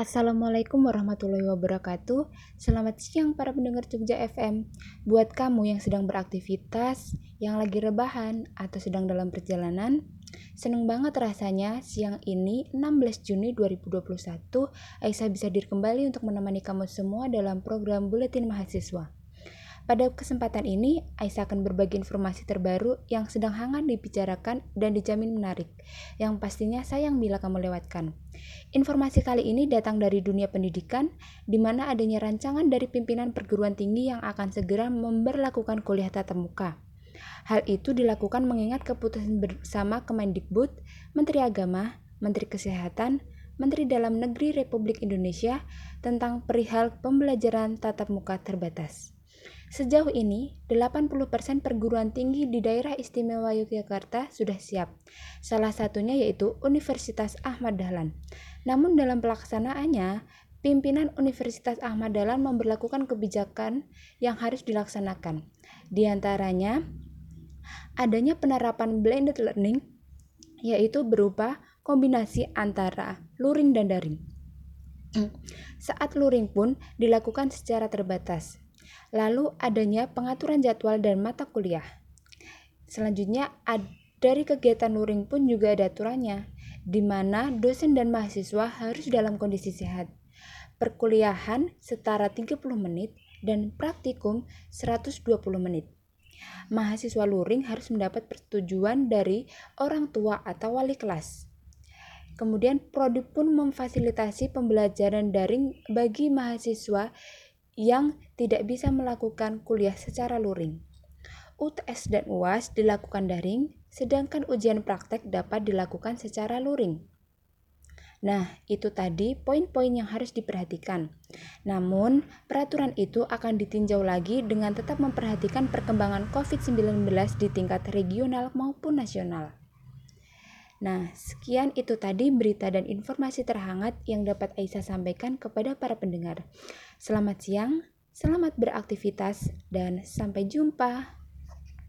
Assalamualaikum warahmatullahi wabarakatuh. Selamat siang para pendengar Jogja FM. Buat kamu yang sedang beraktivitas, yang lagi rebahan, atau sedang dalam perjalanan, seneng banget rasanya siang ini 16 Juni 2021 Aisyah bisa hadir kembali untuk menemani kamu semua dalam program Buletin Mahasiswa. Pada kesempatan ini, Aisyah akan berbagi informasi terbaru yang sedang hangat dibicarakan dan dijamin menarik, yang pastinya sayang bila kamu lewatkan. Informasi kali ini datang dari dunia pendidikan, di mana adanya rancangan dari pimpinan perguruan tinggi yang akan segera memberlakukan kuliah tatap muka. Hal itu dilakukan mengingat keputusan bersama Kemendikbud, Menteri Agama, Menteri Kesehatan, Menteri Dalam Negeri Republik Indonesia tentang perihal pembelajaran tatap muka terbatas. Sejauh ini, 80% perguruan tinggi di daerah istimewa Yogyakarta sudah siap. Salah satunya yaitu Universitas Ahmad Dahlan. Namun dalam pelaksanaannya, pimpinan Universitas Ahmad Dahlan memperlakukan kebijakan yang harus dilaksanakan. Di antaranya, adanya penerapan blended learning, yaitu berupa kombinasi antara luring dan daring. Saat luring pun dilakukan secara terbatas, Lalu adanya pengaturan jadwal dan mata kuliah. Selanjutnya dari kegiatan luring pun juga ada aturannya, di mana dosen dan mahasiswa harus dalam kondisi sehat. Perkuliahan setara 30 menit dan praktikum 120 menit. Mahasiswa luring harus mendapat persetujuan dari orang tua atau wali kelas. Kemudian prodi pun memfasilitasi pembelajaran daring bagi mahasiswa yang tidak bisa melakukan kuliah secara luring. UTS dan UAS dilakukan daring, sedangkan ujian praktek dapat dilakukan secara luring. Nah, itu tadi poin-poin yang harus diperhatikan. Namun, peraturan itu akan ditinjau lagi dengan tetap memperhatikan perkembangan COVID-19 di tingkat regional maupun nasional. Nah, sekian itu tadi berita dan informasi terhangat yang dapat Aisyah sampaikan kepada para pendengar. Selamat siang, selamat beraktivitas, dan sampai jumpa.